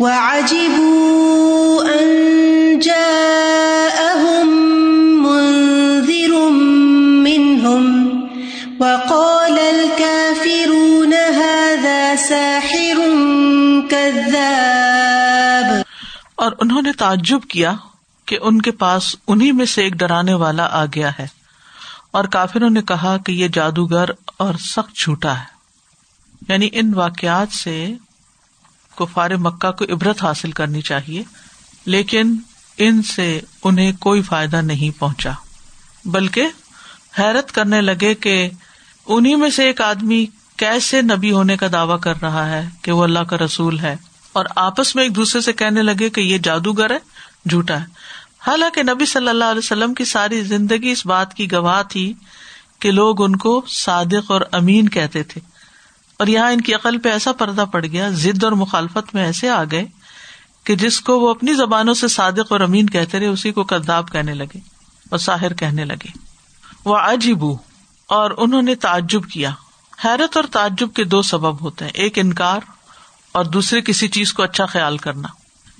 وعجبوا أن جاءهم منذر منهم وقال الكافرون هذا ساحر كذاب اور انہوں نے تعجب کیا کہ ان کے پاس انہیں میں سے ایک ڈرانے والا آ گیا ہے اور کافروں نے کہا کہ یہ جادوگر اور سخت جھوٹا ہے۔ یعنی ان واقعات سے کفار مکہ کو عبرت حاصل کرنی چاہیے، لیکن ان سے انہیں کوئی فائدہ نہیں پہنچا۔ بلکہ حیرت کرنے لگے کہ انہیں میں سے ایک آدمی کیسے نبی ہونے کا دعوی کر رہا ہے کہ وہ اللہ کا رسول ہے۔ اور آپس میں ایک دوسرے سے کہنے لگے کہ یہ جادوگر ہے، جھوٹا ہے۔ حالانکہ نبی صلی اللہ علیہ وسلم کی ساری زندگی اس بات کی گواہ تھی کہ لوگ ان کو صادق اور امین کہتے تھے۔ اور یہاں ان کی عقل پہ ایسا پردہ پڑ گیا، ضد اور مخالفت میں ایسے آ گئے کہ جس کو وہ اپنی زبانوں سے صادق اور امین کہتے رہے، اسی کو کداب کہنے لگے اور ساحر کہنے لگے۔ وہ عجیبو اور انہوں نے تعجب کیا۔ حیرت اور تعجب کے دو سبب ہوتے ہیں، ایک انکار اور دوسرے کسی چیز کو اچھا خیال کرنا۔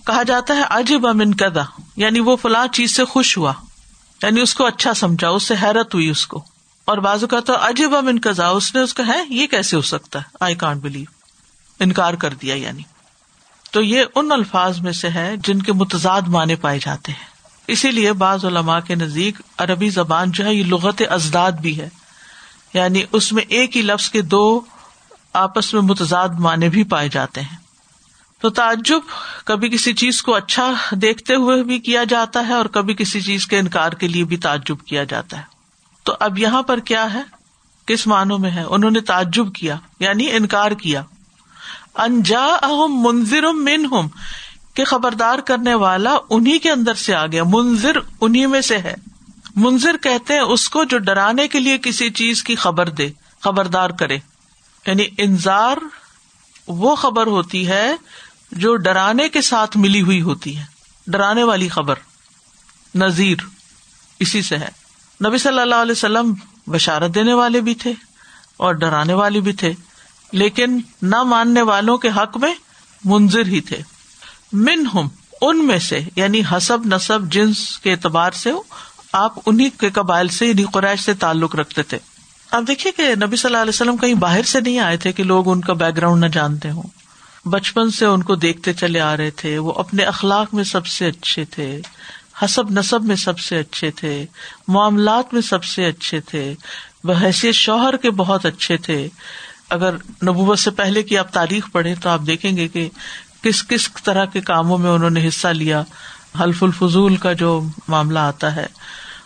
کہا جاتا ہے، عجب امن کدا یعنی وہ فلاں چیز سے خوش ہوا یعنی اس کو اچھا سمجھا، اس سے حیرت ہوئی اس کو۔ اور بازو کا تو اجب امن کزا اس نے اس کا ہے، یہ کیسے ہو سکتا ہے؟ آئی کانٹ بلیو انکار کر دیا یعنی۔ تو یہ ان الفاظ میں سے ہے جن کے متضاد معنی پائے جاتے ہیں۔ اسی لیے بعض علماء کے نزدیک عربی زبان جو ہے، یہ لغت ازداد بھی ہے۔ یعنی اس میں ایک ہی لفظ کے دو آپس میں متضاد معنی بھی پائے جاتے ہیں۔ تو تعجب کبھی کسی چیز کو اچھا دیکھتے ہوئے بھی کیا جاتا ہے اور کبھی کسی چیز کے انکار کے لیے بھی تعجب کیا جاتا ہے۔ تو اب یہاں پر کیا ہے؟ کس معنوں میں ہے؟ انہوں نے تعجب کیا یعنی انکار کیا۔ انجا اہم منظر من ہوں کہ خبردار کرنے والا انہیں کے اندر سے آ گیا۔ منظر انہیں میں سے ہے۔ منظر کہتے ہیں اس کو جو ڈرانے کے لیے کسی چیز کی خبر دے، خبردار کرے۔ یعنی انضار وہ خبر ہوتی ہے جو ڈرانے کے ساتھ ملی ہوئی ہوتی ہے۔ ڈرانے والی خبر، نذیر، اسی سے ہے۔ نبی صلی اللہ علیہ وسلم بشارت دینے والے بھی تھے اور ڈرانے والے بھی تھے، لیکن نہ ماننے والوں کے حق میں منظر ہی تھے۔ من ہم ان میں سے یعنی حسب نصب جنس کے اعتبار سے آپ انہیں کے قبائل سے یعنی قریش سے تعلق رکھتے تھے۔ اب دیکھیے کہ نبی صلی اللہ علیہ وسلم کہیں باہر سے نہیں آئے تھے کہ لوگ ان کا بیک گراؤنڈ نہ جانتے ہوں۔ بچپن سے ان کو دیکھتے چلے آ رہے تھے، وہ اپنے اخلاق میں سب سے اچھے تھے۔ حسب نصب میں سب سے اچھے تھے، معاملات میں سب سے اچھے تھے، بحیثیت شوہر کے بہت اچھے تھے۔ اگر نبوت سے پہلے کی آپ تاریخ پڑھے تو آپ دیکھیں گے کہ کس کس طرح کے کاموں میں انہوں نے حصہ لیا، حلف الفضول کا جو معاملہ آتا ہے۔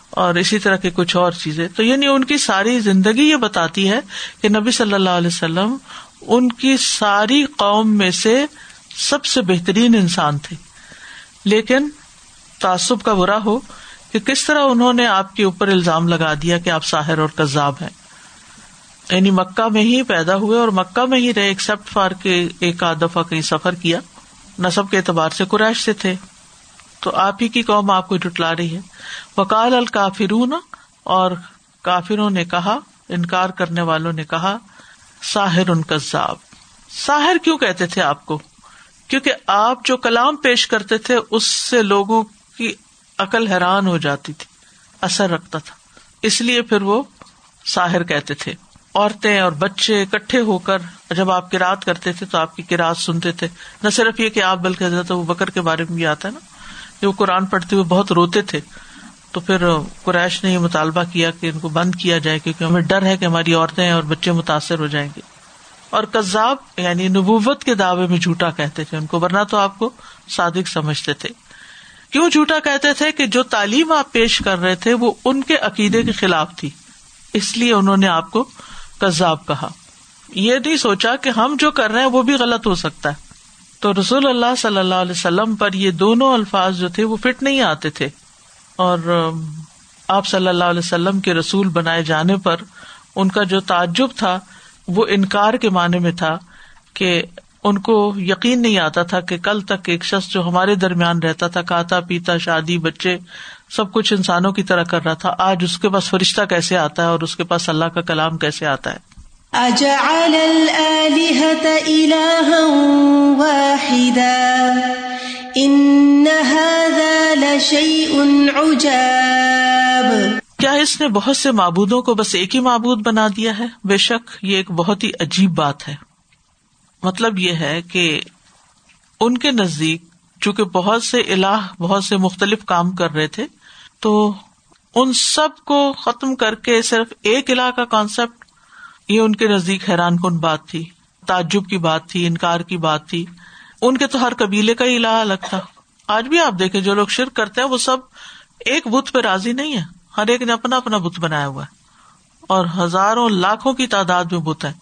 اور اسی طرح کے کچھ اور چیزیں۔ تو یعنی ان کی ساری زندگی یہ بتاتی ہے کہ نبی صلی اللہ علیہ وسلم ان کی ساری قوم میں سے سب سے بہترین انسان تھے۔ لیکن تعصب کا برا ہو کہ کس طرح انہوں نے آپ کے اوپر الزام لگا دیا کہ آپ ساحر اور کذاب ہیں؟ یعنی مکہ میں ہی پیدا ہوئے اور مکہ میں ہی رہے ایکسپٹ فار کے ایک آدھ دفعہ کہیں سفر کیا نصب کے اعتبار سے قریش سے تھے۔ تو آپ ہی کی قوم آپ کو جٹلا رہی ہے۔ وکال الکافرون اور کافروں نے کہا، انکار کرنے والوں نے کہا، ساحر ان کذاب۔ ساحر کیوں کہتے تھے آپ کو؟ کیونکہ آپ جو کلام پیش کرتے تھے، اس سے لوگوں کی عقل حیران ہو جاتی تھی، اثر رکھتا تھا۔ اس لیے پھر وہ ساحر کہتے تھے، عورتیں اور بچے اکٹھے ہو کر جب آپ کراط کرتے تھے تو آپ کی کراط سنتے تھے۔ نہ صرف یہ کہ آپ، بلکہ حضرت وہ بکر کے بارے میں بھی آتا ہے نا جو قرآن پڑھتے ہوئے بہت روتے تھے۔ تو پھر قریش نے یہ مطالبہ کیا کہ ان کو بند کیا جائے، کیونکہ ہمیں ڈر ہے کہ ہماری عورتیں اور بچے متاثر ہو جائیں گے۔ اور کذاب یعنی نبوت کے دعوے میں جھوٹا کہتے تھے ان کو، ورنہ تو آپ کو صادق سمجھتے تھے۔ کیوں جھوٹا کہتے تھے کہ جو تعلیم آپ پیش کر رہے تھے وہ ان کے عقیدے کے خلاف تھی؟ اس لیے انہوں نے آپ کو کذاب کہا۔ یہ نہیں سوچا کہ ہم جو کر رہے ہیں وہ بھی غلط ہو سکتا ہے۔ تو رسول اللہ صلی اللہ علیہ وسلم پر یہ دونوں الفاظ جو تھے وہ فٹ نہیں آتے تھے۔ اور آپ صلی اللہ علیہ وسلم کے رسول بنائے جانے پر ان کا جو تعجب تھا وہ انکار کے معنی میں تھا کہ ان کو یقین نہیں آتا تھا کہ کل تک ایک شخص جو ہمارے درمیان رہتا تھا کھاتا پیتا شادی بچے سب کچھ انسانوں کی طرح کر رہا تھا آج اس کے پاس فرشتہ کیسے آتا ہے اور اس کے پاس اللہ کا کلام کیسے آتا ہے؟ اجعل واحدا شيء عجاب۔ کیا اس نے بہت سے معبودوں کو بس ایک ہی معبود بنا دیا ہے؟ بے شک یہ ایک بہت ہی عجیب بات ہے۔ مطلب یہ ہے کہ ان کے نزدیک چونکہ بہت سے الہ، بہت سے مختلف کام کر رہے تھے، تو ان سب کو ختم کر کے صرف ایک الہ کا کانسیپٹ یہ ان کے نزدیک حیران کن بات تھی، تعجب کی بات تھی، انکار کی بات تھی۔ ان کے تو ہر قبیلے کا ہی الہ الگ تھا۔ آج بھی آپ دیکھیں، جو لوگ شرک کرتے ہیں، وہ سب ایک بت پہ راضی نہیں ہے ہر ایک نے اپنا اپنا بت بنایا ہوا ہے۔ اور ہزاروں، لاکھوں کی تعداد میں بت ہے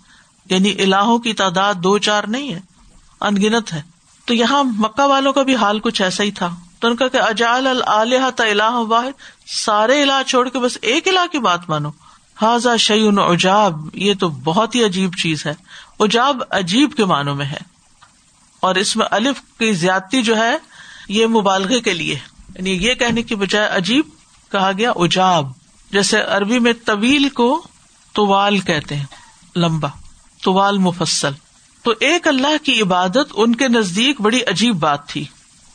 یعنی الہوں کی تعداد دو چار نہیں ہے، انگنت ہے۔ تو یہاں مکہ والوں کا بھی حال کچھ ایسا ہی تھا۔ تو ان کا کہ اجال الہ واحد، سارے علاج چھوڑ کے بس ایک علا کی بات مانو۔ حاضا شعین اجاب یہ تو بہت ہی عجیب چیز ہے۔ اجاب عجیب کے معنوں میں ہے۔ اور اس میں الف کی زیادتی جو ہے، یہ مبالغے کے لیے۔ یعنی یہ کہنے کی بجائے عجیب کہا گیا اجاب جیسے عربی میں طویل کو توال کہتے ہیں، لمبا۔ توال مفصل۔ تو ایک اللہ کی عبادت ان کے نزدیک بڑی عجیب بات تھی۔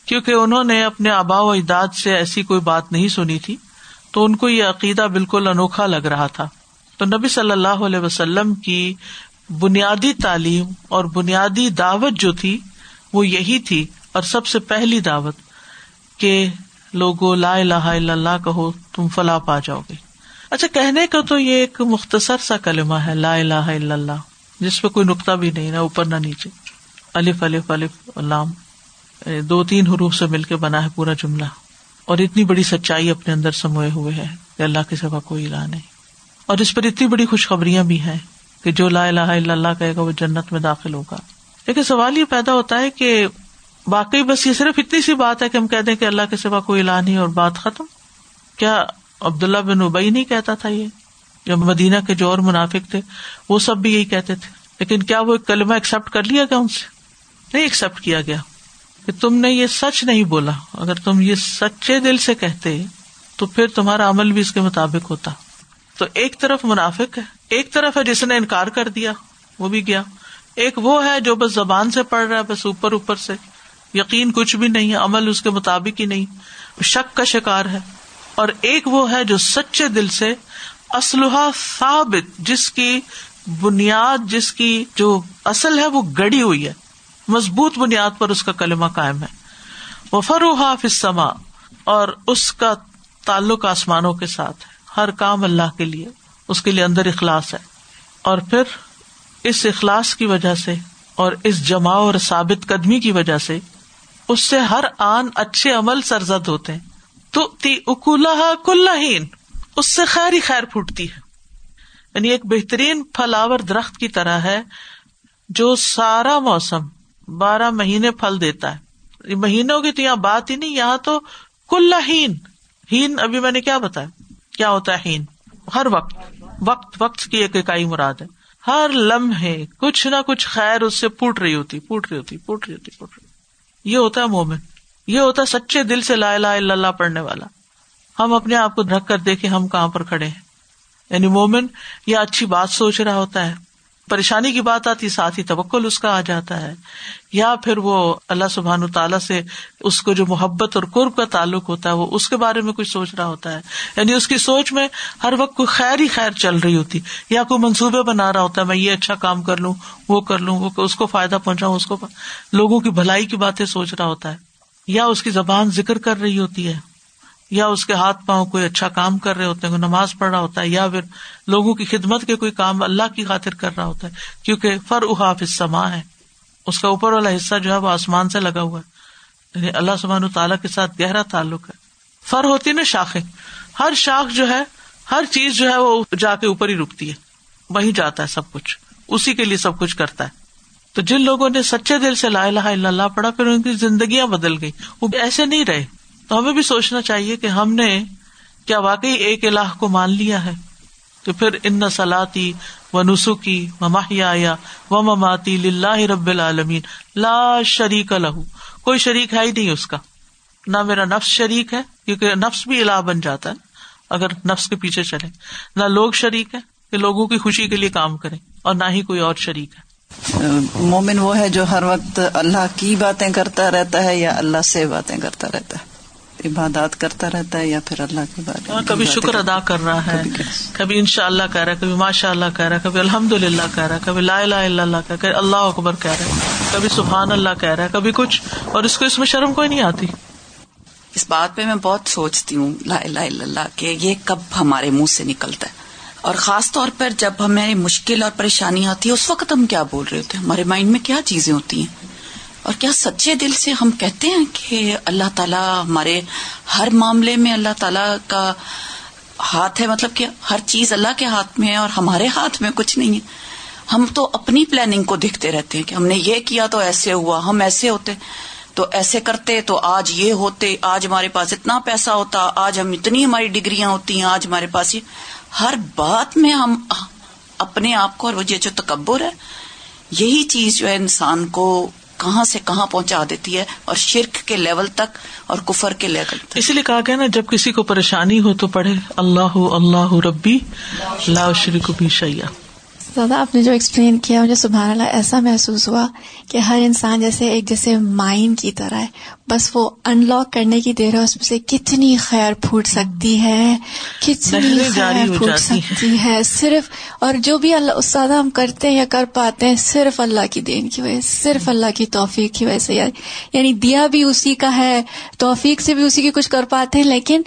کیونکہ انہوں نے اپنے آبا و اجداد سے ایسی کوئی بات نہیں سنی تھی، تو ان کو یہ عقیدہ بالکل انوکھا لگ رہا تھا۔ تو نبی صلی اللہ علیہ وسلم کی بنیادی تعلیم اور بنیادی دعوت جو تھی، وہ یہی تھی اور سب سے پہلی دعوت کہ لوگو لا الہ الا اللہ کہو، تم فلاح پا جاؤ گے۔ اچھا کہنے کا تو یہ ایک مختصر سا کلمہ ہے، لا الہ الا اللہ۔ جس پہ کوئی نقطہ بھی نہیں، نہ اوپر نہ نیچے۔ الف الف الف علام یعنی دو تین حروف سے مل کے بنا ہے پورا جملہ۔ اور اتنی بڑی سچائی اپنے اندر سموئے ہوئے ہے کہ اللہ کے سوا کوئی لا نہیں۔ اور اس پر اتنی بڑی خوشخبریاں بھی ہیں کہ جو لا الہ الا اللہ کہے گا، وہ جنت میں داخل ہوگا۔ لیکن سوال یہ پیدا ہوتا ہے کہ باقی بس یہ صرف اتنی سی بات ہے کہ ہم کہتے ہیں کہ اللہ کے سوا کوئی لا نہیں اور بات ختم۔ کیا عبداللہ بن ابئی نہیں کہتا تھا یہ؟ جو مدینہ کے جو اور منافق تھے، وہ سب بھی یہی کہتے تھے۔ لیکن کیا وہ کلمہ ایکسپٹ کر لیا گیا ان سے؟ نہیں ایکسپٹ کیا گیا۔ کہ تم نے یہ سچ نہیں بولا۔ اگر تم یہ سچے دل سے کہتے، تو پھر تمہارا عمل بھی اس کے مطابق ہوتا۔ تو ایک طرف منافق ہے، ایک طرف ہے جس نے انکار کر دیا، وہ بھی گیا۔ ایک وہ ہے جو بس زبان سے پڑھ رہا ہے، بس اوپر اوپر سے۔ یقین کچھ بھی نہیں ہے، عمل اس کے مطابق ہی نہیں۔ شک کا شکار ہے۔ اور ایک وہ ہے جو سچے دل سے اسلحہ ثابت، جس کی بنیاد، جس کی جو اصل ہے، وہ گڑی ہوئی ہے۔ مضبوط بنیاد پر اس کا کلمہ قائم ہے۔ وہ فروحا فسما اور اس کا تعلق آسمانوں کے ساتھ ہے۔ ہر کام اللہ کے لیے، اس کے لیے اندر اخلاص ہے۔ اور پھر اس اخلاص کی وجہ سے اور اس جماع اور ثابت قدمی کی وجہ سے اس سے ہر آن اچھے عمل سرزد ہوتے ہیں۔ تو تی اکولہ کلین اس سے خیر ہی خیر پھوٹتی ہے۔ یعنی ایک بہترین پھلاور درخت کی طرح ہے جو سارا موسم بارہ مہینے پھل دیتا ہے۔ مہینوں کی تو یہاں بات ہی نہیں، یہاں تو کل ہین۔ ہین، ابھی میں نے کیا بتایا؟ کیا ہوتا ہے ہین؟ ہر وقت وقت وقت کی ایک اکائی مراد ہے۔ ہر لمحے کچھ نہ کچھ خیر اس سے پوٹ رہی ہوتی پوٹ رہی ہوتی پوٹ رہی ہوتی پوٹ رہی ہوتی۔ یہ ہوتا ہے مومن، یہ ہوتا ہے سچے دل سے لا لا اللہ پڑھنے والا۔ ہم اپنے آپ کو رکھ کر دیکھے ہم کہاں پر کھڑے ہیں۔ یعنی مومن یہ اچھی بات سوچ رہا ہوتا ہے، پریشانی کی بات آتی، ساتھ ہی توکل اس کا آ جاتا ہے۔ یا پھر وہ اللہ سبحان تعالیٰ سے اس کو جو محبت اور قرب کا تعلق ہوتا ہے، وہ اس کے بارے میں کچھ سوچ رہا ہوتا ہے۔ یعنی اس کی سوچ میں ہر وقت کوئی خیر ہی خیر چل رہی ہوتی، یا کوئی منصوبے بنا رہا ہوتا ہے، میں یہ اچھا کام کر لوں، وہ کر لوں، وہ اس کو فائدہ پہنچاؤں، اس کو لوگوں کی بھلائی کی باتیں سوچ رہا ہوتا ہے۔ یا اس کی زبان ذکر کر رہی ہوتی ہے۔ یا اس کے ہاتھ پاؤں کوئی اچھا کام کر رہے ہوتے ہیں، کوئی نماز پڑھ رہا ہوتا ہے، یا پھر لوگوں کی خدمت کے کوئی کام اللہ کی خاطر کر رہا ہوتا ہے، کیونکہ فر احاف سما ہے۔ اس کا اوپر والا حصہ جو ہے وہ آسمان سے لگا ہوا ہے۔ یعنی اللہ سبحان تعالیٰ کے ساتھ گہرا تعلق ہے۔ فر ہوتی نا شاخیں۔ ہر شاخ جو ہے، ہر چیز جو ہے وہ جا کے اوپر ہی رکتی ہے۔ وہی جاتا ہے سب کچھ۔ اسی کے لیے سب کچھ کرتا ہے۔ تو جن لوگوں نے سچے دل سے لا الہ الا اللہ پڑھا، پھر ان کی زندگیاں بدل گئی وہ ایسے نہیں رہے۔ تو ہمیں بھی سوچنا چاہیے کہ ہم نے کیا واقعی ایک الہ کو مان لیا ہے؟ تو پھر ان سلاتی و نسخی و ماہیا و مماتی رب العالمین، لا شریک لہو، کوئی شریک ہے ہی نہیں اس کا۔ نہ میرا نفس شریک ہے، کیونکہ نفس بھی الہ بن جاتا ہے، اگر نفس کے پیچھے چلے نہ لوگ شریک ہے کہ لوگوں کی خوشی کے لیے کام کرے اور نہ ہی کوئی اور شریک ہے۔ مومن وہ ہے جو ہر وقت اللہ کی باتیں کرتا رہتا ہے یا اللہ سے باتیں کرتا رہتا ہے؟ عبادات کرتا رہتا ہے یا پھر اللہ کے بارے ہاں، کبھی شکر ادا کر رہا ہے کبھی ان شاء اللہ کہہ رہا ہے کبھی ماشاء اللہ کہہ رہا ہے کبھی الحمد للہ کہہ رہا ہے کبھی لا لا اللہ کہہ رہا اللہ اکبر کہہ رہا ہے کبھی سبحان اللہ کہہ رہا ہے کبھی کچھ اور اس کو اس میں شرم کوئی نہیں آتی۔ اس بات پہ میں بہت سوچتی ہوں لا الہ الا اللہ کہ یہ کب ہمارے منہ سے نکلتا ہے۔ اور خاص طور پر جب ہمیں مشکل اور پریشانی آتی ہے اس وقت ہم کیا بول رہے ہوتے ہیں؟ ہمارے مائنڈ میں کیا چیزیں ہوتی ہیں؟ اور کیا سچے دل سے ہم کہتے ہیں کہ اللہ تعالیٰ ہمارے ہر معاملے میں اللہ تعالیٰ کا ہاتھ ہے؟ مطلب کہ ہر چیز اللہ کے ہاتھ میں ہے اور ہمارے ہاتھ میں کچھ نہیں ہے۔ ہم تو اپنی پلاننگ کو دیکھتے رہتے ہیں کہ ہم نے یہ کیا تو ایسے ہوا، ہم ایسے ہوتے، تو ایسے کرتے، تو آج یہ ہوتے، آج ہمارے پاس اتنا پیسہ ہوتا، آج ہم اتنی ہماری ڈگریاں ہوتی ہیں، آج ہمارے پاس یہ۔ ہر بات میں ہم اپنے آپ کو، اور وہ یہ جو تکبر ہے، یہی چیز جو ہے انسان کو کہاں سے کہاں پہنچا دیتی ہے اور شرک کے لیول تک اور کفر کے لیول تک۔ اسی لیے کہا گیا نا، جب کسی کو پریشانی ہو تو پڑھے، اللہ اللہ ربی لا شریک بھی شیا دادا آپ نے جو ایکسپلین کیا مجھے سبحان اللہ ایسا محسوس ہوا کہ ہر انسان جیسے ایک جیسے مائنڈ کی طرح ہے۔ بس وہ ان لاک کرنے کی دیر ہے اس میں سے کتنی خیر پھوٹ سکتی ہے۔ کتنی خیر پھوٹ سکتی ہے۔ صرف اور جو بھی اللہ استاد ہم کرتے ہیں یا کر پاتے ہیں صرف اللہ کی دین کی وجہ سے صرف اللہ کی توفیق کی وجہ سے۔ یعنی دیا بھی اسی کا ہے توفیق سے بھی اسی کی کچھ کر پاتے ہیں لیکن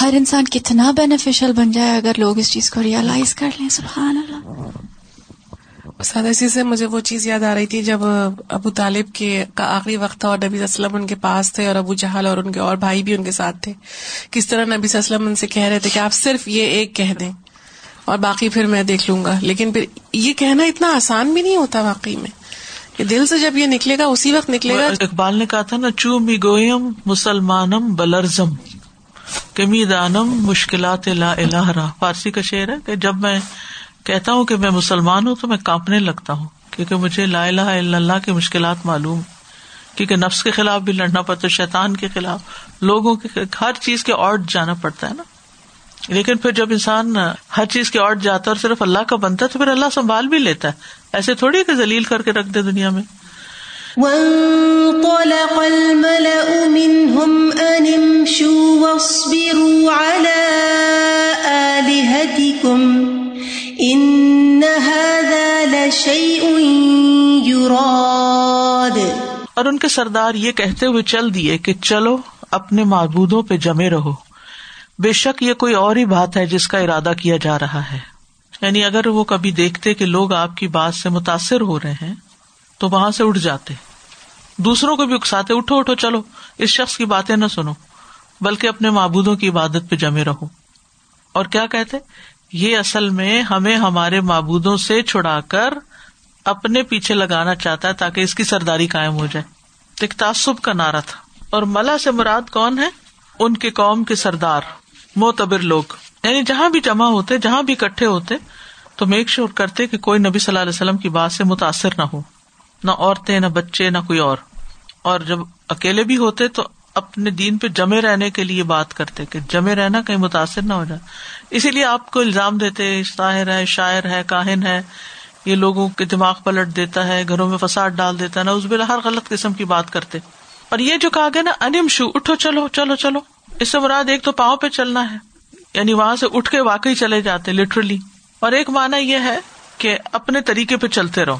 ہر انسان کتنا بینیفیشل بن جائے اگر لوگ اس چیز کو ریئلائز کر لیں۔ سبحان اللہ۔ سادہ اسی سے مجھے وہ چیز یاد آ رہی تھی جب ابو طالب کے کا آخری وقت تھا اور نبی اسلم ان کے پاس تھے اور ابو جہل اور ان کے اور بھائی بھی ان کے ساتھ تھے۔ کس طرح نبی اسلم ان سے کہہ رہے تھے کہ آپ صرف یہ ایک کہہ دیں اور باقی پھر میں دیکھ لوں گا۔ لیکن پھر یہ کہنا اتنا آسان بھی نہیں ہوتا واقعی میں کہ دل سے جب یہ نکلے گا، اسی وقت نکلے گا۔ اقبال نے کہا تھا نا، چو می گوئم مسلمانم بلرزم کمی دانم مشکلات لا الہ فارسی کا شعر ہے کہ جب میں کہتا ہوں کہ میں مسلمان ہوں تو میں کانپنے لگتا ہوں، کیونکہ مجھے لا الہ الا اللہ کی مشکلات معلوم کیونکہ نفس کے خلاف بھی لڑنا پڑتا ہے، شیطان کے خلاف، لوگوں کے ہر چیز کے اور جانا پڑتا ہے نا۔ لیکن پھر جب انسان ہر چیز کے اور جاتا ہے اور صرف اللہ کا بنتا ہے تو پھر اللہ سنبھال بھی لیتا ہے۔ ایسے تھوڑی کہ ذلیل کر کے رکھ دے دنیا میں۔ اور ان کے سردار یہ کہتے ہوئے چل دیے کہ چلو اپنے معبودوں پہ جمے رہو۔ بے شک یہ کوئی اور ہی بات ہے جس کا ارادہ کیا جا رہا ہے۔ یعنی اگر وہ کبھی دیکھتے کہ لوگ آپ کی بات سے متاثر ہو رہے ہیں، تو وہاں سے اٹھ جاتے۔ دوسروں کو بھی اکساتے، اٹھو اٹھو، چلو۔ اس شخص کی باتیں نہ سنو، بلکہ اپنے معبودوں کی عبادت پہ جمے رہو۔ اور کیا کہتے؟ یہ اصل میں ہمیں ہمارے معبودوں سے چھڑا کر اپنے پیچھے لگانا چاہتا ہے تاکہ اس کی سرداری قائم ہو جائے۔ ایک تعصب کا نعرہ تھا۔ اور ملا سے مراد کون ہے؟ ان کے قوم کے سردار موتبر لوگ۔ یعنی جہاں بھی جمع ہوتے، جہاں بھی اکٹھے ہوتے، تو میک شیور کرتے کہ کوئی نبی صلی اللہ علیہ وسلم کی بات سے متاثر نہ ہو۔ نہ عورتیں، نہ بچے، نہ کوئی اور۔ اور جب اکیلے بھی ہوتے تو اپنے دین پہ جمے رہنے کے لیے بات کرتے کہ جمے رہنا کہیں متاثر نہ ہو جائے۔ اسی لیے آپ کو الزام دیتے شاعر ہے شاعر ہے، کاہن ہے، یہ لوگوں کے دماغ پلٹ دیتا ہے، گھروں میں فساد ڈال دیتا ہے نا اس بلا ہر غلط قسم کی بات کرتے۔ اور یہ جو کہا گیا نا انم شو، اٹھو، چلو چلو چلو۔ اس سے مراد ایک تو پاؤں پہ چلنا ہے یعنی وہاں سے اٹھ کے واقعی چلے جاتے لٹرلی اور ایک مانا یہ ہے کہ اپنے طریقے پہ چلتے رہو،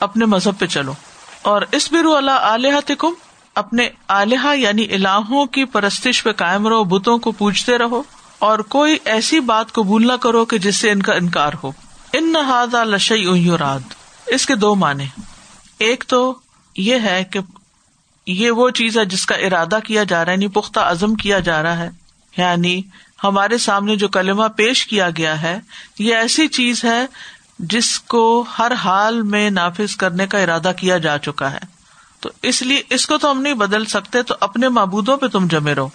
اپنے مذہب پہ چلو۔ اور اس برو اللہ علیہ اپنے آلیہ یعنی الہوں کی پرستش پہ قائم رہو، بتوں کو پوچھتے رہو، اور کوئی ایسی بات کو بھولنا کرو کہ جس سے ان کا انکار ہو۔ ان نہ لشئی راد اس کے دو معنی۔ ایک تو یہ ہے کہ یہ وہ چیز ہے جس کا ارادہ کیا جا رہا ہے یعنی پختہ عزم کیا جا رہا ہے۔ یعنی ہمارے سامنے جو کلمہ پیش کیا گیا ہے، یہ ایسی چیز ہے جس کو ہر حال میں نافذ کرنے کا ارادہ کیا جا چکا ہے۔ تو اس لیے اس کو تو ہم نہیں بدل سکتے، تو اپنے معبودوں پہ تم جمے رہو۔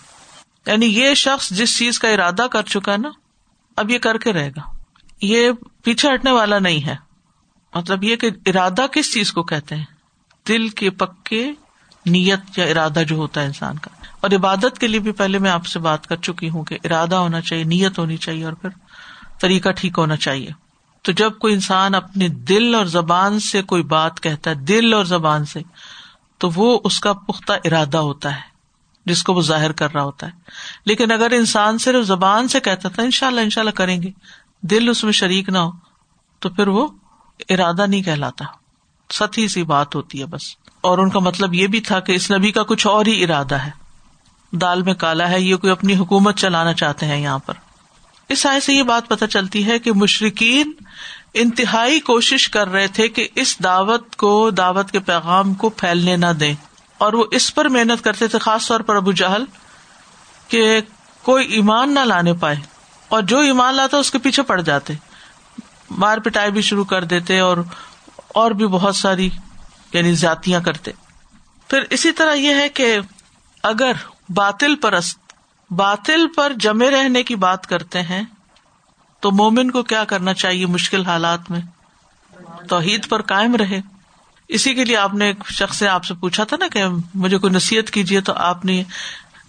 یعنی یہ شخص جس چیز کا ارادہ کر چکا نا، اب یہ کر کے رہے گا۔ یہ پیچھے ہٹنے والا نہیں ہے۔ مطلب یہ کہ ارادہ کس چیز کو کہتے ہیں؟ دل کے پکے نیت یا ارادہ جو ہوتا ہے انسان کا۔ اور عبادت کے لیے بھی پہلے میں آپ سے بات کر چکی ہوں کہ ارادہ ہونا چاہیے، نیت ہونی چاہیے اور پھر طریقہ ٹھیک ہونا چاہیے۔ تو جب کوئی انسان اپنے دل اور زبان سے کوئی بات کہتا ہے، دل اور زبان سے تو وہ اس کا پختہ ارادہ ہوتا ہے، جس کو وہ ظاہر کر رہا ہوتا ہے۔ لیکن اگر انسان صرف زبان سے کہتا تھا ان شاء اللہ ان شاء اللہ کریں گے۔ دل اس میں شریک نہ ہو، تو پھر وہ ارادہ نہیں کہلاتا۔ ستی سی بات ہوتی ہے بس۔ اور ان کا مطلب یہ بھی تھا کہ اس نبی کا کچھ اور ہی ارادہ ہے۔ دال میں کالا ہے، یہ کوئی اپنی حکومت چلانا چاہتے ہیں یہاں پر۔ اس آئے سے یہ بات پتہ چلتی ہے کہ مشرقین انتہائی کوشش کر رہے تھے کہ اس دعوت کو، دعوت کے پیغام کو پھیلنے نہ دیں۔ اور وہ اس پر محنت کرتے تھے، خاص طور پر ابو جہل، کہ کوئی ایمان نہ لانے پائے۔ اور جو ایمان لاتا اس کے پیچھے پڑ جاتے۔ مار پٹائی بھی شروع کر دیتے اور اور بھی بہت ساری یعنی زیاتیاں کرتے۔ پھر اسی طرح یہ ہے کہ اگر باطل پرست، باطل پر جمے رہنے کی بات کرتے ہیں تو مومن کو کیا کرنا چاہیے مشکل حالات میں؟ توحید پر قائم رہے۔ اسی کے لیے آپ نے ایک شخص سے آپ سے پوچھا تھا نا کہ مجھے کوئی نصیحت کیجیے، تو آپ نے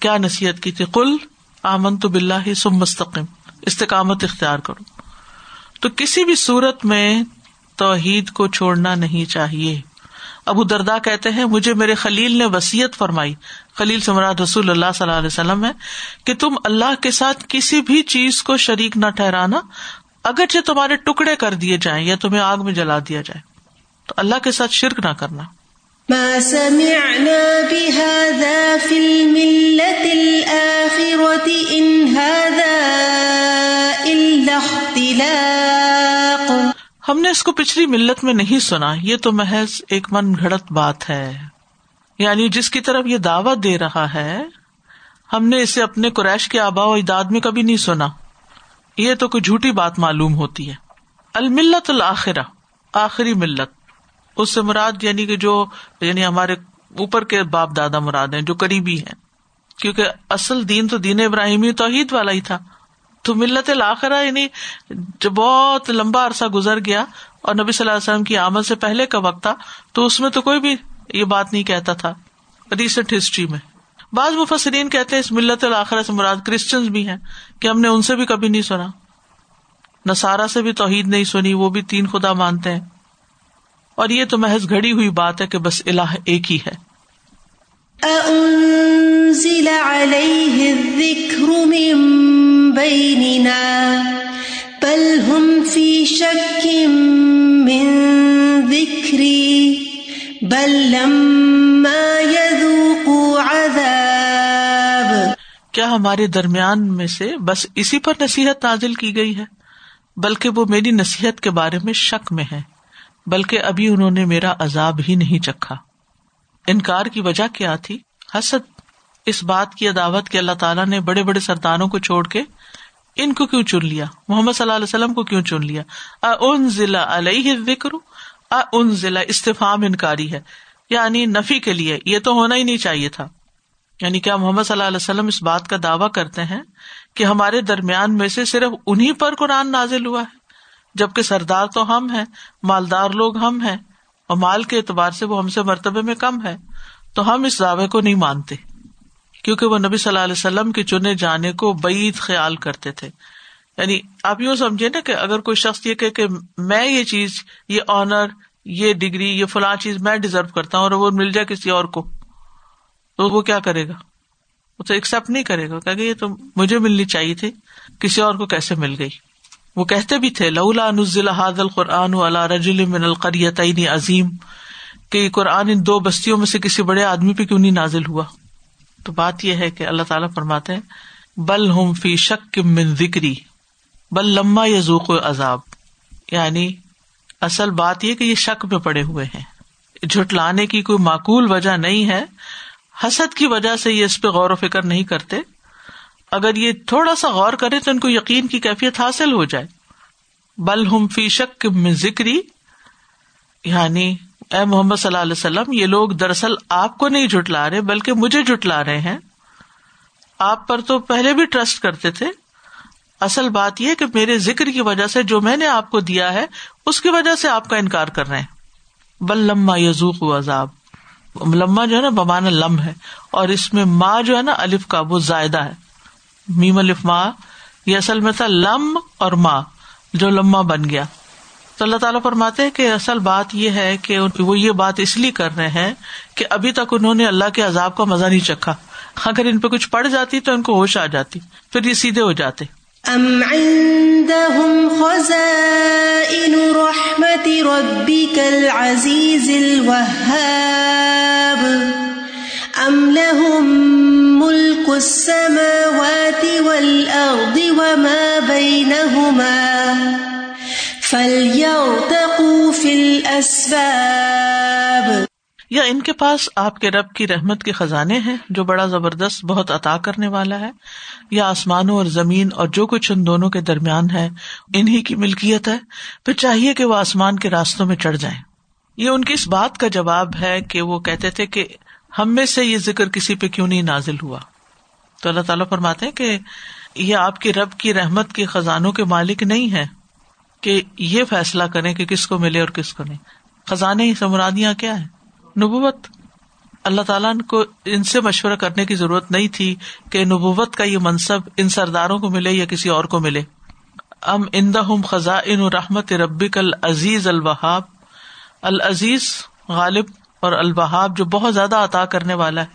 کیا نصیحت کی تھی؟ کل آمن تو بلّہ سم مستقم استقامت اختیار کرو۔ تو کسی بھی صورت میں توحید کو چھوڑنا نہیں چاہیے۔ ابو دردا کہتے ہیں، مجھے میرے خلیل نے وسیعت فرمائی۔ خلیل سمراج رسول اللہ صلی اللہ علیہ وسلم ہے کہ تم اللہ کے ساتھ کسی بھی چیز کو شریک نہ ٹھہرانا، اگرچہ تمہارے ٹکڑے کر دیے جائیں یا تمہیں آگ میں جلا دیا جائے۔ تو اللہ کے ساتھ شرک نہ کرنا۔ ما سمعنا بهذا في الملة الآخرة إن هذا إلا اختلاف. ہم نے اس کو پچھلی ملت میں نہیں سنا، یہ تو محض ایک من گھڑت بات ہے۔ یعنی جس کی طرف یہ دعوت دے رہا ہے، ہم نے اسے اپنے قریش کے آبا و اجداد میں کبھی نہیں سنا۔ یہ تو کوئی جھوٹی بات معلوم ہوتی ہے۔ الملت الآخرہ آخری ملت۔ اس سے مراد یعنی کہ جو یعنی ہمارے اوپر کے باپ دادا مراد ہیں، جو قریبی ہیں۔ کیونکہ اصل دین تو دین ابراہیمی توحید والا ہی تھا۔ تو ملت الآخرہ یعنی جو بہت لمبا عرصہ گزر گیا اور نبی صلی اللہ علیہ وسلم کی آمد سے پہلے کا وقت تھا، تو اس میں تو کوئی بھی یہ بات نہیں کہتا تھا ریسنٹ ہسٹری میں۔ بعض مفسرین کہتے اس ملت الآخرہ سے مراد کرسچنس بھی ہیں، کہ ہم نے ان سے بھی کبھی نہیں سنا۔ نسارا سے بھی توحید نہیں سنی، وہ بھی تین خدا مانتے ہیں۔ اور یہ تو محض گھڑی ہوئی بات ہے کہ بس اللہ ایک ہی ہے۔ کیا ہمارے درمیان میں سے بس اسی پر نصیحت نازل کی گئی ہے؟ بلکہ وہ میری نصیحت کے بارے میں شک میں ہے، بلکہ ابھی انہوں نے میرا عذاب ہی نہیں چکھا۔ انکار کی وجہ کیا تھی؟ حسد، اس بات کی عداوت کہ اللہ تعالیٰ نے بڑے بڑے سرداروں کو چھوڑ کے ان کو کیوں چن لیا؟ محمد صلی اللہ علیہ وسلم کو کیوں چن لیا؟ ان ضلع علیہ ذکر ان ضلع استفام انکاری ہے۔ یعنی نفی کے لیے، یہ تو ہونا ہی نہیں چاہیے تھا۔ یعنی کیا محمد صلی اللہ علیہ وسلم اس بات کا دعوی کرتے ہیں کہ ہمارے درمیان میں سے صرف انہیں پر قرآن نازل ہوا ہے؟ جبکہ سردار تو ہم ہیں، مالدار لوگ ہم ہیں۔ اور مال کے اعتبار سے وہ ہم سے مرتبے میں کم ہے، تو ہم اس دعوے کو نہیں مانتے، کیونکہ وہ نبی صلی اللہ علیہ وسلم کے چنے جانے کو بعید خیال کرتے تھے۔ یعنی آپ یوں سمجھے نا کہ اگر کوئی شخص یہ کہ میں یہ چیز، یہ آنر یہ ڈگری یہ فلاں چیز میں ڈیزرو کرتا ہوں اور وہ مل جائے کسی اور کو، تو وہ کیا کرے گا؟ وہ تو ایکسپٹ نہیں کرے گا کہ یہ تو مجھے ملنی چاہیے تھی، کسی اور کو کیسے مل گئی؟ وہ کہتے بھی تھے، لولا نزل حاد القرآن اللہ رجل من القریت عظیم، کہ قرآن ان دو بستیوں میں سے کسی بڑے آدمی پہ کیوں نہیں نازل ہوا؟ تو بات یہ ہے کہ اللہ تعالیٰ فرماتے ہیں، بل ہم فی شک من ذکری، بل لما یزوق عذاب۔ یعنی اصل بات یہ کہ یہ شک میں پڑے ہوئے ہیں۔ جھٹلانے کی کوئی معقول وجہ نہیں ہے، حسد کی وجہ سے یہ اس پہ غور و فکر نہیں کرتے۔ اگر یہ تھوڑا سا غور کرے تو ان کو یقین کی کیفیت حاصل ہو جائے۔ بل ہم فی شک میں ذکری یعنی اے محمد صلی اللہ علیہ وسلم، یہ لوگ دراصل آپ کو نہیں جٹلا رہے، بلکہ مجھے جٹلا رہے ہیں۔ آپ پر تو پہلے بھی ٹرسٹ کرتے تھے۔ اصل بات یہ کہ میرے ذکر کی وجہ سے جو میں نے آپ کو دیا ہے، اس کی وجہ سے آپ کا انکار کر رہے ہیں۔ بل لما یزوق عذاب۔ لما جو ہے نا بمان لم ہے۔ اور اس میں ماں جو ہے نا، الف کا وہ زائدہ ہے۔ میم الف ماں یہ اصل میں تھا لم اور ماں جو لما بن گیا۔ تو اللہ تعالیٰ فرماتے ہیں کہ اصل بات یہ ہے کہ وہ یہ بات اس لیے کر رہے ہیں کہ ابھی تک انہوں نے اللہ کے عذاب کا مزہ نہیں چکھا۔ اگر ان پہ کچھ پڑ جاتی تو ان کو ہوش آ جاتی، پھر یہ سیدھے ہو جاتے۔ ام عندهم خزائن رحمت ربك العزيز الوهاب ام لهم ملك السماوات والارض وما بينهما یا ان کے پاس آپ کے رب کی رحمت کے خزانے ہیں جو بڑا زبردست بہت عطا کرنے والا ہے، یا آسمانوں اور زمین اور جو کچھ ان دونوں کے درمیان ہے انہیں کی ملکیت ہے، پھر چاہیے کہ وہ آسمان کے راستوں میں چڑھ جائیں۔ یہ ان کی اس بات کا جواب ہے کہ وہ کہتے تھے کہ ہم میں سے یہ ذکر کسی پہ کیوں نہیں نازل ہوا؟ تو اللہ تعالیٰ فرماتے ہیں کہ یہ آپ کی رب کی رحمت کے خزانوں کے مالک نہیں ہے کہ یہ فیصلہ کریں کہ کس کو ملے اور کس کو نہیں۔ خزانے سمرادیاں کیا ہے؟ نبوت۔ اللہ تعالیٰ کو ان سے مشورہ کرنے کی ضرورت نہیں تھی کہ نبوت کا یہ منصب ان سرداروں کو ملے یا کسی اور کو ملے۔ ام اندہ خزاں ان رحمت ربک العزیز البہاب العزیز غالب اور البہاب جو بہت زیادہ عطا کرنے والا ہے۔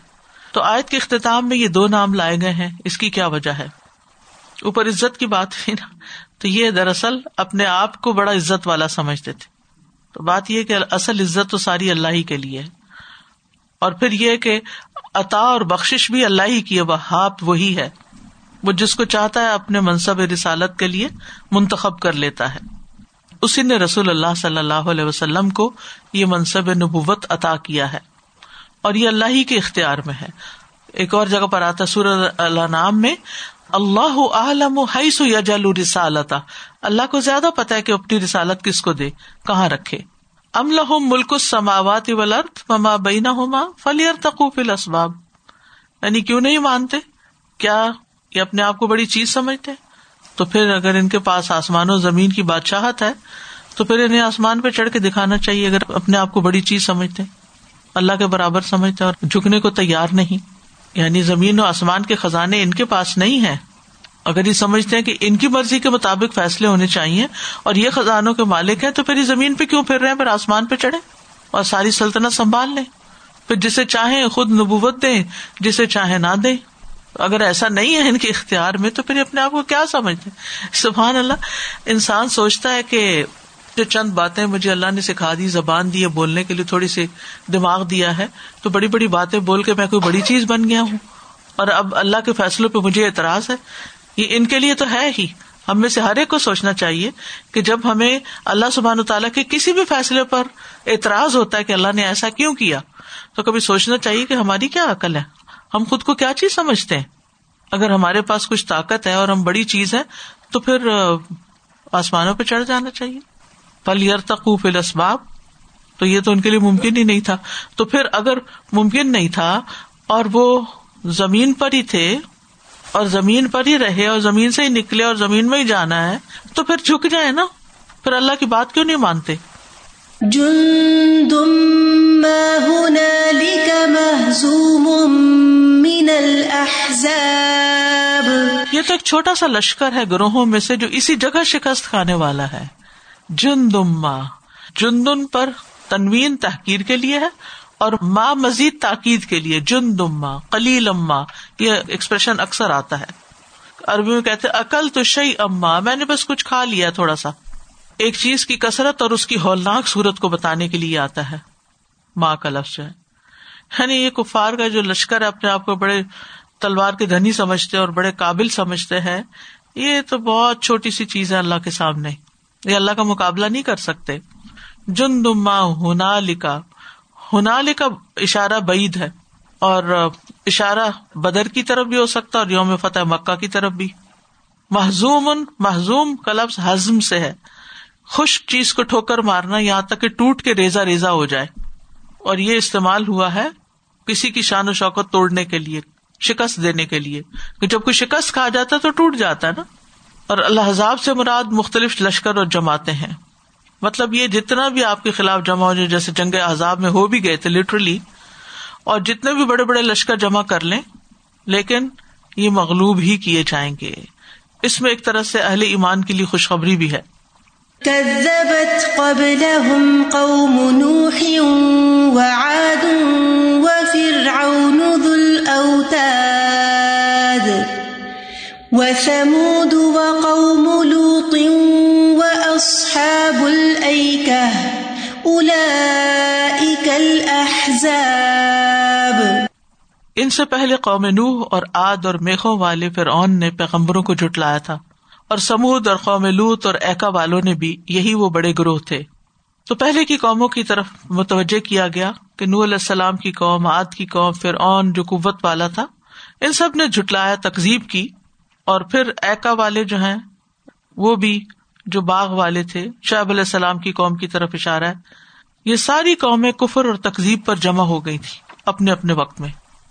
تو آیت کے اختتام میں یہ دو نام لائے گئے ہیں، اس کی کیا وجہ ہے؟ اوپر عزت کی بات ہوئی نا، تو یہ دراصل اپنے آپ کو بڑا عزت والا سمجھتے تھے۔ تو بات یہ کہ اصل عزت تو ساری اللہ ہی کے لیے ہے۔ اور پھر یہ کہ عطا اور بخش بھی اللہ ہی کی ہاپ وہی ہے۔ وہ جس کو چاہتا ہے اپنے منصب رسالت کے لیے منتخب کر لیتا ہے۔ اسی نے رسول اللہ صلی اللہ علیہ وسلم کو یہ منصب نبوت عطا کیا ہے اور یہ اللہ ہی کے اختیار میں ہے۔ ایک اور جگہ پر آتا سور اللہ نام میں، اللہ عالم حیث یجل رسالتا۔ اللہ کو زیادہ پتا ہے کہ اپنی رسالت کس کو دے، کہاں رکھے۔ ام لہم ملک السماوات والارض وما بینہما فلیرتقوا فی الاسباب۔ یعنی کیوں نہیں مانتے؟ کیا یہ اپنے آپ کو بڑی چیز سمجھتے؟ ہیں تو پھر اگر ان کے پاس آسمان و زمین کی بادشاہت ہے، تو پھر انہیں آسمان پہ چڑھ کے دکھانا چاہیے، اگر اپنے آپ کو بڑی چیز سمجھتے۔ اللہ کے برابر سمجھتے اور جھکنے کو تیار نہیں۔ یعنی زمین و آسمان کے خزانے ان کے پاس نہیں ہے اگر یہ سمجھتے ہیں کہ ان کی مرضی کے مطابق فیصلے ہونے چاہیے اور یہ خزانوں کے مالک ہیں، تو پھر یہ زمین پہ کیوں پھر رہے ہیں؟ پھر آسمان پہ چڑھے اور ساری سلطنت سنبھال لیں۔ پھر جسے چاہیں خود نبوت دیں، جسے چاہے نہ دیں۔ اگر ایسا نہیں ہے ان کے اختیار میں تو پھر اپنے آپ کو کیا سمجھتے سبحان اللہ، انسان سوچتا ہے کہ جو چند باتیں مجھے اللہ نے سکھا دی، زبان دی ہے بولنے کے لیے، تھوڑی سی دماغ دیا ہے، تو بڑی بڑی باتیں بول کے میں کوئی بڑی چیز بن گیا ہوں۔ اور اب اللہ کے فیصلوں پہ مجھے اعتراض ہے۔ یہ ان کے لیے تو ہے ہی۔ ہم میں سے ہر ایک کو سوچنا چاہیے کہ جب ہمیں اللہ سبحان و تعالیٰ کے کسی بھی فیصلے پر اعتراض ہوتا ہے کہ اللہ نے ایسا کیوں کیا، تو کبھی سوچنا چاہیے کہ ہماری کیا عقل ہے؟ ہم خود کو کیا چیز سمجھتے ہیں؟ اگر ہمارے پاس کچھ طاقت ہے اور ہم بڑی چیز ہے تو پھر آسمانوں پہ چڑھ جانا چاہیے۔ پل یر تقوف الاسباب، تو یہ تو ان کے لیے ممکن ہی نہیں تھا۔ تو پھر اگر ممکن نہیں تھا اور وہ زمین پر ہی تھے، اور زمین پر ہی رہے، اور زمین سے ہی نکلے، اور زمین میں ہی جانا ہے، تو پھر جھک جائے نا؟ پھر اللہ کی بات کیوں نہیں مانتے؟ یہ تو ایک چھوٹا سا لشکر ہے گروہوں میں سے جو اسی جگہ شکست کھانے والا ہے۔ جن دما جن پر تنوین تحقیر کے لیے ہے اور ماں مزید تاکید کے لیے جن دما کلیل اما یہ ایکسپریشن اکثر آتا ہے۔ عربی میں کہتے عقل تو شعی اما میں نے بس کچھ کھا لیا تھوڑا سا۔ ایک چیز کی کثرت اور اس کی ہولناک صورت کو بتانے کے لیے آتا ہے۔ ماں کا لفظ ہے۔ یعنی یہ کفار کا جو لشکر ہے، اپنے آپ کو بڑے تلوار کے دھنی سمجھتے اور بڑے قابل سمجھتے ہیں، یہ تو بہت چھوٹی سی چیز ہے اللہ کے سامنے۔ یہ اللہ کا مقابلہ نہیں کر سکتے۔ جن دما ہونا لکھا ہونا لکھا اشارہ بعید ہے اور اشارہ بدر کی طرف بھی ہو سکتا اور یوم فتح مکہ کی طرف بھی۔ محزوم ان محزوم کا لفظ ہزم سے ہے۔ خشک چیز کو ٹھوکر مارنا یہاں تک کہ ٹوٹ کے ریزا ریزا ہو جائے۔ اور یہ استعمال ہوا ہے کسی کی شان و شوقت توڑنے کے لیے، شکست دینے کے لیے۔ جب کوئی شکست کھا جاتا ہے تو ٹوٹ جاتا ہے نا۔ اور اللہ حضاب سے مراد مختلف لشکر اور جماعتیں ہیں۔ مطلب یہ جتنا بھی آپ کے خلاف جمع ہو جائے جیسے جنگ عذاب میں ہو بھی گئے تھے لٹرلی اور جتنے بھی بڑے بڑے لشکر جمع کر لیں، لیکن یہ مغلوب ہی کیے جائیں گے۔ اس میں ایک طرح سے اہل ایمان کے لیے خوشخبری بھی ہے۔ كذبت قبلهم قوم نوح وعاد وفرعون ذو الأوتاد وثمود وقوم لوط وأصحاب الأيكة أولئك الأحزاب ان سے پہلے قوم نوح اور آد اور میخوں والے فرعون نے پیغمبروں کو جٹلایا تھا۔ اور سمود اور قوم لوت اور ایکا والوں نے بھی یہی وہ بڑے گروہ تھے۔ تو پہلے کی قوموں کی طرف متوجہ کیا گیا کہ نور علیہ السلام کی قوم آد کی قوم، فرعون جو قوت والا تھا، ان سب نے جٹلایا تقزیب کی اور پھر ایکا والے جو ہیں، وہ بھی جو باغ والے تھے شعیب علیہ السلام کی قوم کی طرف اشارہ ہے۔ یہ ساری قومیں کفر اور تقزیب پر جمع ہو گئی تھی اپنے اپنے وقت میں۔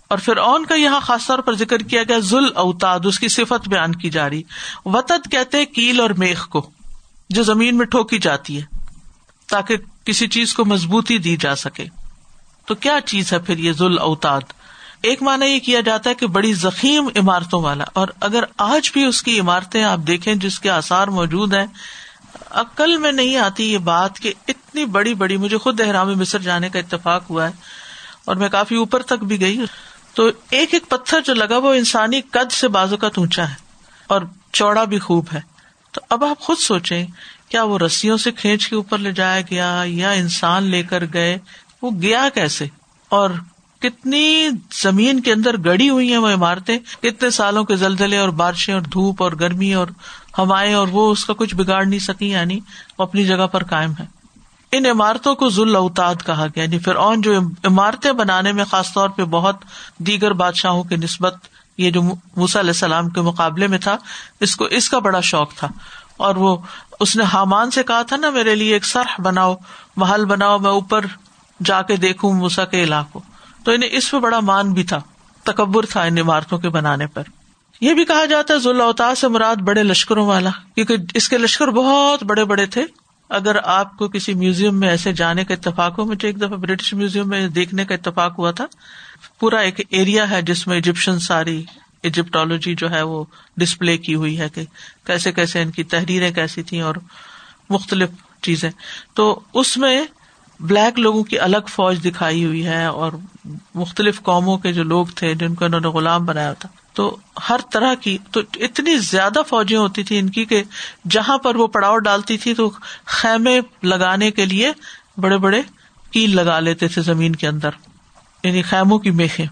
اور پھر اون کا یہاں خاص طور پر ذکر کیا گیا ذل اوتاد، اس کی صفت بیان کی جا رہی۔ وطد کہتے کیل اور میخ کو، جو زمین میں ٹھوکی جاتی ہے، تاکہ کسی چیز کو مضبوطی دی جا سکے۔ تو کیا چیز ہے پھر یہ ذل اوتاد؟ ایک مانا یہ کیا جاتا ہے کہ بڑی زخیم عمارتوں والا۔ اور اگر آج بھی اس کی عمارتیں آپ دیکھیں جس کے آسار موجود ہیں، عقل میں نہیں آتی یہ بات کہ اتنی بڑی بڑی، مجھے خود احرام مصر جانے کا اتفاق ہوا ہے اور میں کافی اوپر تک بھی گئی۔ تو ایک ایک پتھر جو لگا وہ انسانی قد سے بازو کا اونچا ہے اور چوڑا بھی خوب ہے۔ تو اب آپ خود سوچیں، کیا وہ رسیوں سے کھینچ کے اوپر لے جایا گیا یا انسان لے کر گئے؟ وہ گیا کیسے؟ اور کتنی زمین کے اندر گڑی ہوئی ہیں وہ عمارتیں؟ کتنے سالوں کے زلزلے اور بارشیں اور دھوپ اور گرمی اور ہوائیں اور وہ اس کا کچھ بگاڑ نہیں سکی یعنی وہ اپنی جگہ پر کائم ہے ان عمارتوں کو ذل اوتاد کہا گیا یعنی پھر اون جو عمارتیں بنانے میں خاص طور پہ بہت دیگر بادشاہوں کی نسبت یہ جو موسا علیہ السلام کے مقابلے میں تھا، اس کو اس کا بڑا شوق تھا۔ اور وہ اس نے حامان سے کہا تھا نا، میرے لیے ایک سرح بناؤ، محل بناؤ، میں اوپر جا کے دیکھوں موسا کے علاقوں۔ تو انہیں اس پہ بڑا مان بھی تھا، تکبر تھا ان عمارتوں کے بنانے پر۔ یہ بھی کہا جاتا ہے ذوال اوتا سے مراد بڑے لشکروں والا، کیونکہ اس کے لشکر بہت بڑے بڑے تھے۔ اگر آپ کو کسی میوزیم میں ایسے جانے کا اتفاق ہو مجھے ایک دفعہ برٹش میوزیم میں دیکھنے کا اتفاق ہوا تھا۔ پورا ایک ایریا ہے جس میں ایجپشن ساری ایجپٹالوجی جو ہے وہ ڈسپلے کی ہوئی ہے کہ کیسے کیسے ان کی تحریریں کیسی تھیں اور مختلف چیزیں۔ تو اس میں بلیک لوگوں کی الگ فوج دکھائی ہوئی ہے اور مختلف قوموں کے جو لوگ تھے جن کو انہوں نے غلام بنایا تھا۔ تو ہر طرح کی تو اتنی زیادہ فوجیں ہوتی تھی ان کی کہ جہاں پر وہ پڑاؤ ڈالتی تھی تو خیمے لگانے کے لیے بڑے بڑے کیل لگا لیتے تھے زمین کے اندر یعنی خیموں کی میخیں۔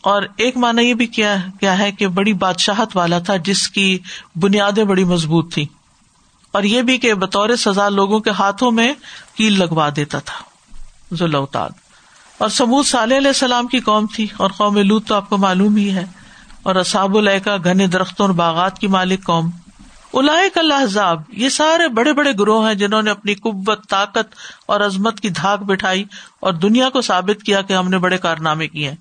اور ایک مانا یہ بھی کیا کیا ہے کہ بڑی بادشاہت والا تھا جس کی بنیادیں بڑی مضبوط تھی اور یہ بھی کہ بطور سزا لوگوں کے ہاتھوں میں کیل لگوا دیتا تھا ذوالتاد اور سمود صالح علیہ السلام کی قوم تھی، اور قوم لوت تو آپ کو معلوم ہی ہے۔ اور اصاب الحکا گھنے درختوں اور باغات کی مالک قوم۔ الاق الحضاب یہ سارے بڑے بڑے گروہ ہیں جنہوں نے اپنی قوت، طاقت اور عظمت کی دھاک بٹھائی اور دنیا کو ثابت کیا کہ ہم نے بڑے کارنامے کیے ہیں۔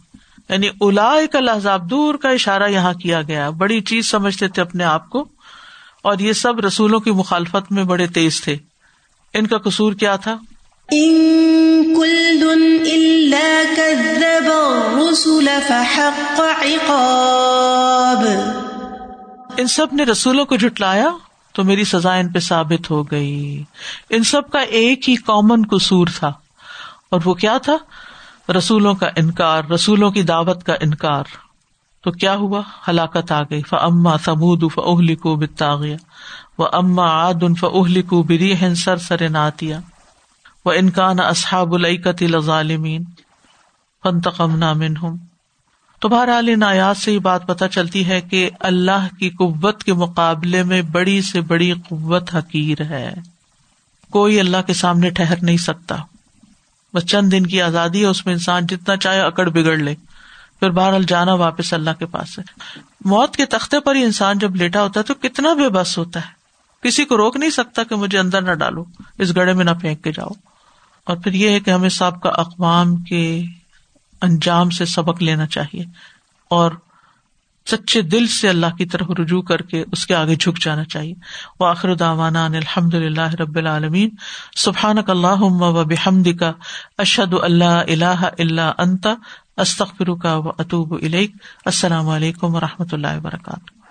یعنی الاق الحضاب دور کا اشارہ یہاں کیا گیا بڑی چیز سمجھتے تھے اپنے آپ کو۔ اور یہ سب رسولوں کی مخالفت میں بڑے تیز تھے۔ ان کا قصور کیا تھا؟ ان سب نے رسولوں کو جٹلایا تو میری سزا ان پہ ثابت ہو گئی۔ ان سب کا ایک ہی کامن قصور تھا۔ اور وہ کیا تھا؟ رسولوں کا انکار، رسولوں کی دعوت کا انکار۔ تو کیا ہوا؟ ہلاکت آ گئی۔ فما سمود فہلی کو بتاغیا وہ اما آد ان فہلی کو بری ہن سر سر ناتیا وہ انکان اصحاب العقت ظالمین فنتقم نامن ہوں تو بہرحال ان آیات سے یہ بات پتہ چلتی ہے کہ اللہ کی قوت کے مقابلے میں بڑی سے بڑی قوت حقیر ہے۔ کوئی اللہ کے سامنے ٹھہر نہیں سکتا۔ بس چند دن کی آزادی ہے، اس میں انسان جتنا چاہے اکڑ بگڑ لے۔ پھر بہرحال جانا واپس اللہ کے پاس ہے۔ موت کے تختے پر ہی انسان جب لیٹا ہوتا ہے تو کتنا بے بس ہوتا ہے۔ کسی کو روک نہیں سکتا کہ مجھے اندر نہ ڈالو، اس گڑے میں نہ پھینک کے جاؤ۔ اور پھر یہ ہے کہ ہمیں سب کا اقوام کے انجام سے سبق لینا چاہیے اور سچے دل سے اللہ کی طرف رجوع کر کے اس کے آگے جھک جانا چاہیے۔ وہ آخر داوانا الحمد للہ رب العالمین۔ سبحان اللہ و بحمد کا اشد اللہ اللہ اللہ انتا استخر کا و اطوب السلام علیکم و رحمۃ اللہ وبرکاتہ۔